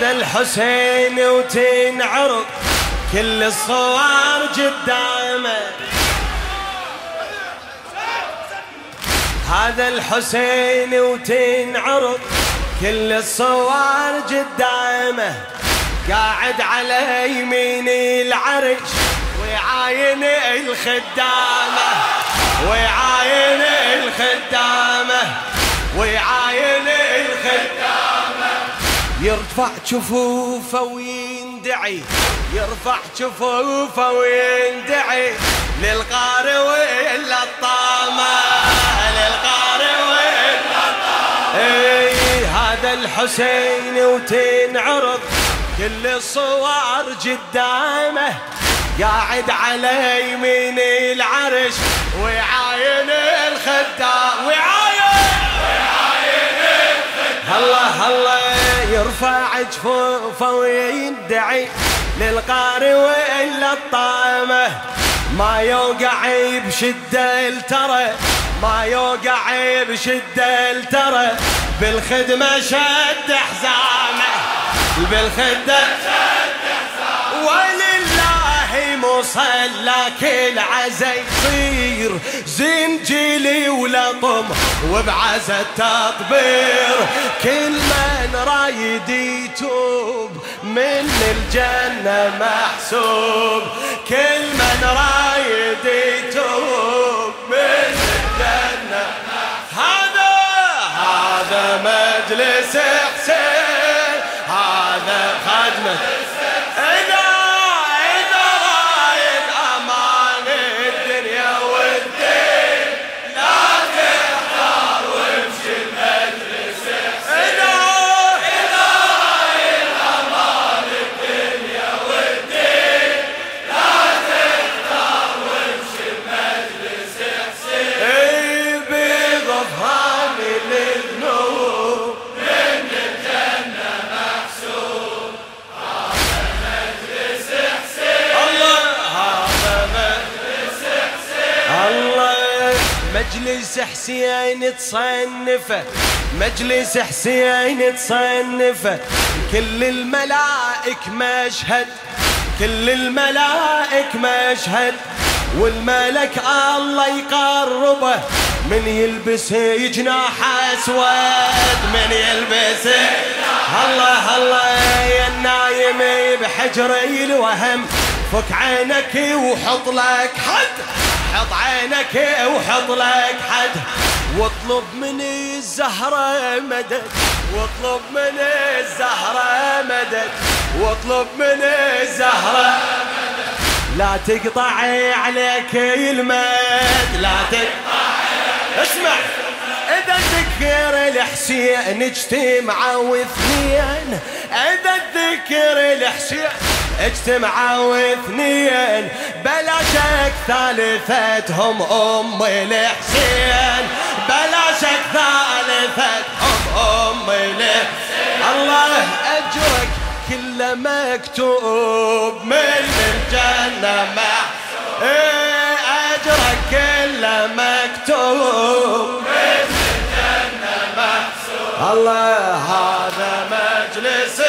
هذا الحسين وتنعرض كل الصور قدامه. هذا الحسين وتنعرض كل الصور قدامه. قاعد على يمين العرش ويعاين الخدامة. ويعاين الخدامة. ويعاين يرفع جفوفه ويندعي يرفع جفوفه ويندعي للقارئ واللطامة للقارئ واللطامة اي هذا الحسين وتنعرض كل الصور قدامه قاعد على يمين العرش ويعاين الخدام ويعاين ويعاين الخدام الله الله يرفع جفوفه ويدعي للقارئ وإلا الطامه ما يوقع بشدة الترى ما يوقع بشدة الترى. بالخدمة شد حزامه بالخدمة شد حزامه. مصلى كل عزا يصير زنجلي ولطم وبعزا التطبير. كل من رايد يتوب من الجنة محسوب. كل من رايد يتوب من الجنة هذا هذا مجلس حسين. هذا خدمه مجلس حسين تصنفه مجلس حسين تصنفه كل الملائك مشهد كل الملائك مشهد. والملك الله يقربه من يلبس جناح أسود من يلبس الله الله يا النايم بحجري الوهم. فك عينك وحط لك حد. حط عينك وحط لك حد. واطلب من الزهرة مدد. واطلب من الزهرة مدد. واطلب من الزهرة لا تقطع عليك المد. لا تقطع اسمع. إذا تذكر الحسين اجتمعوا اثنين إذا تذكر الحسين اجتمعوا اثنين بلا شك ثالثتهم أم الحسين. بلا شك ثالثتهم أم الحسين. الله أجرك كله مكتوب من الجنة محسوب. إيه، أجرك كله مكتوب من الجنة محسوب. الله هذا مجلس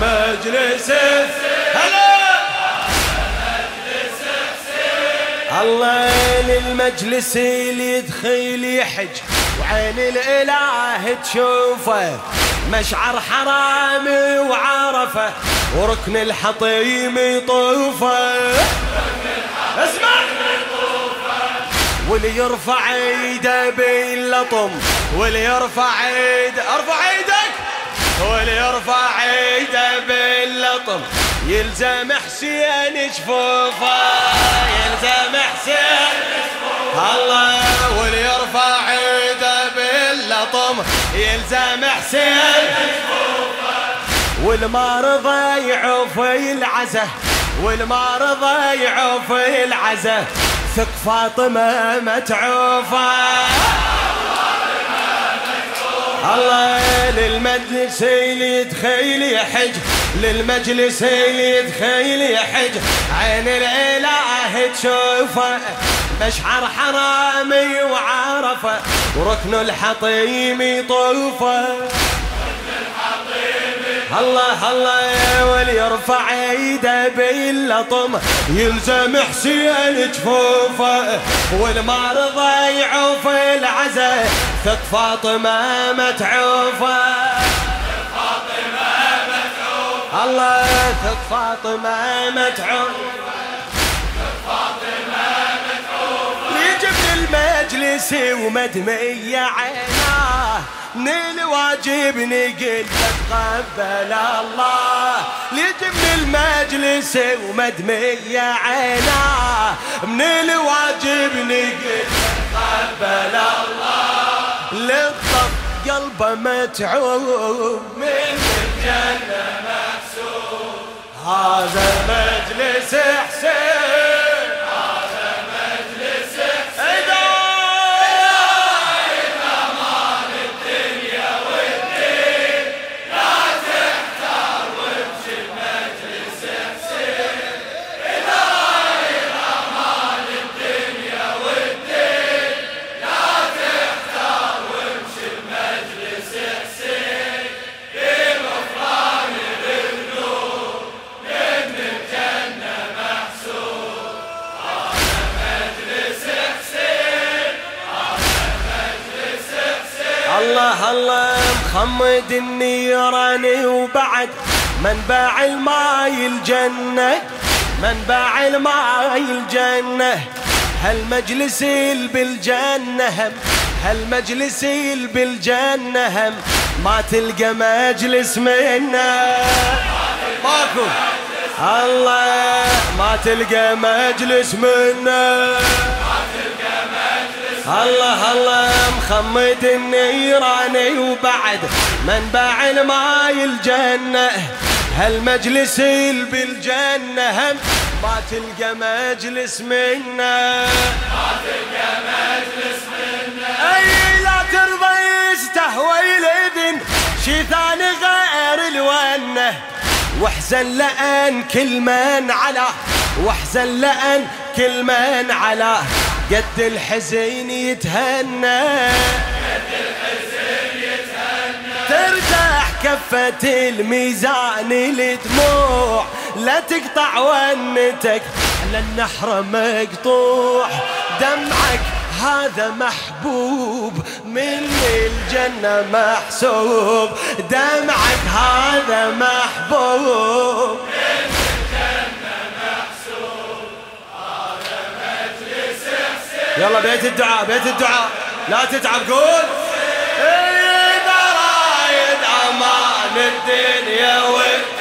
مجلس هلا الله للمجلس اللي يدخل يحج وعين الاله تشوفه مشعر حرامي وعرفه وركن الحطيم يطوفه اسمع واللي يرفع ايده باللطم واللي يرفع ايده ارفع إيدك واللي يرفع ايده باللطم يلزم حسين جفوفه يلزم حسين الله واللي يرفع ايده باللطم يلزم حسين والمرضى يعوف العزه والمرضى يعوف العزه ثق فاطمة متعوفة. الله للمجلس اللي يدخل يحج للمجلس اللي يحج. عين الإله تشوفه مشعر حرامي وعرفه وركن الحطيم يطوفه. الله الله وليرفع ايده باللطم. يلزم حسين جفوفه والمرضى يعوف العزا. ثق فاطمة متعوفه الله ثق فاطمة متعوفه يجب المجلس ومدمية عيناه. من الواجب نقل تقبل الله. ليجي من المجلس ومدمية عيناه. من الواجب نقل تقبل الله. للطف قلبه متعوب من الجنة محسوب هذا مجلس حسين. الله الله مخمد النيران وبعد منبع الماي الجنة منبع الماي الجنة. هالمجلس بالجنة هم؟ هالمجلس بالجنة هم؟ ما تلقى مجلس منا. ماكو. الله ما تلقى مجلس منا. الله الله مخمد النيراني وبعد منبع الماي الجنة هالمجلس بالجنة هم ما تلقى مجلس منا ما تلقى مجلس منا أي لا ترضى يستهوي الإذن شي ثاني غير الونة. واحزن لأن كل من على واحزن لأن كل من على. قد الحزين يتهنى. قد الحزين يتهنى ترتاح كفة الميزان لدموع لا تقطع ونتك على النحر مقطوع دمعك هذا محبوب من الجنة محسوب. دمعك هذا محبوب. يلا بيت الدعاء بيت الدعاء. لا تتعب قول. إذا رايد أمان الدنيا والدين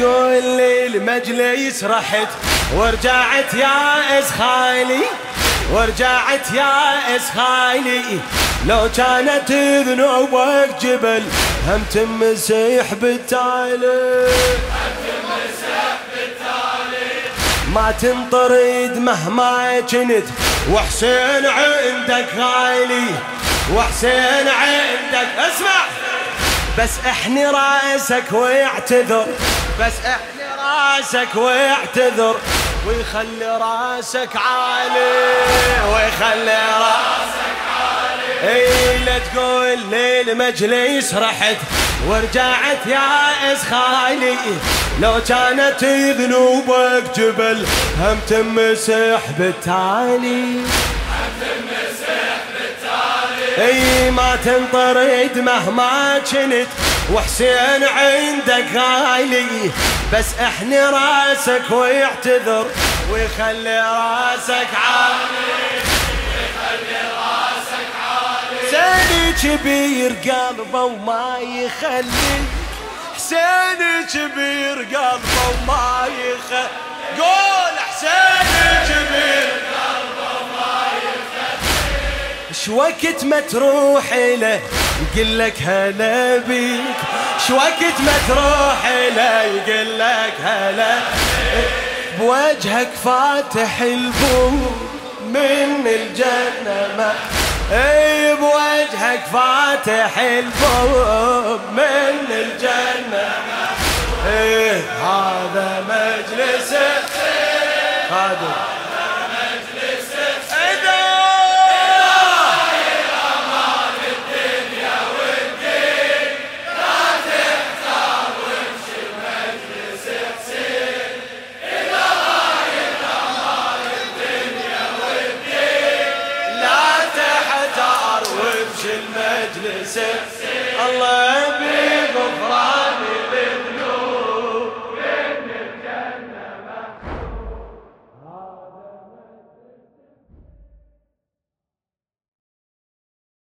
تقول لي المجلس رحت ورجعت يا إس خالي ورجعت يا إس خالي. لو كانت ذنوبك جبل هم تمسيح بالتالي. ما تنطرد مهما كنت وحسين عندك غالي وحسين عندك اسمع. بس احني راسك واعتذر بس احني راسك واعتذر ويخلي راسك عالي. ويخلي راسك عالي. إي لا تقول ليل مجلس رحت. ورجعت يا اس خالي. لو كانت ذنوبك جبل هم تمسح بالتالي اي ما تنطرد مهما كنت وحسين عندك غالي. بس احني راسك ويعتذر ويخلي راسك عالي. ويخلي راسك عالي كبير قلبه وما يخلي حسين كبير قلبه وما شوقت ما تروح له يقول لك هلا بيك؟ شوقت ما تروح له يقول لك هلا بوجهك فاتح البوب من الجنة ما إي بوجهك فاتح البوب من الجنة إيه هذا مجلس هذا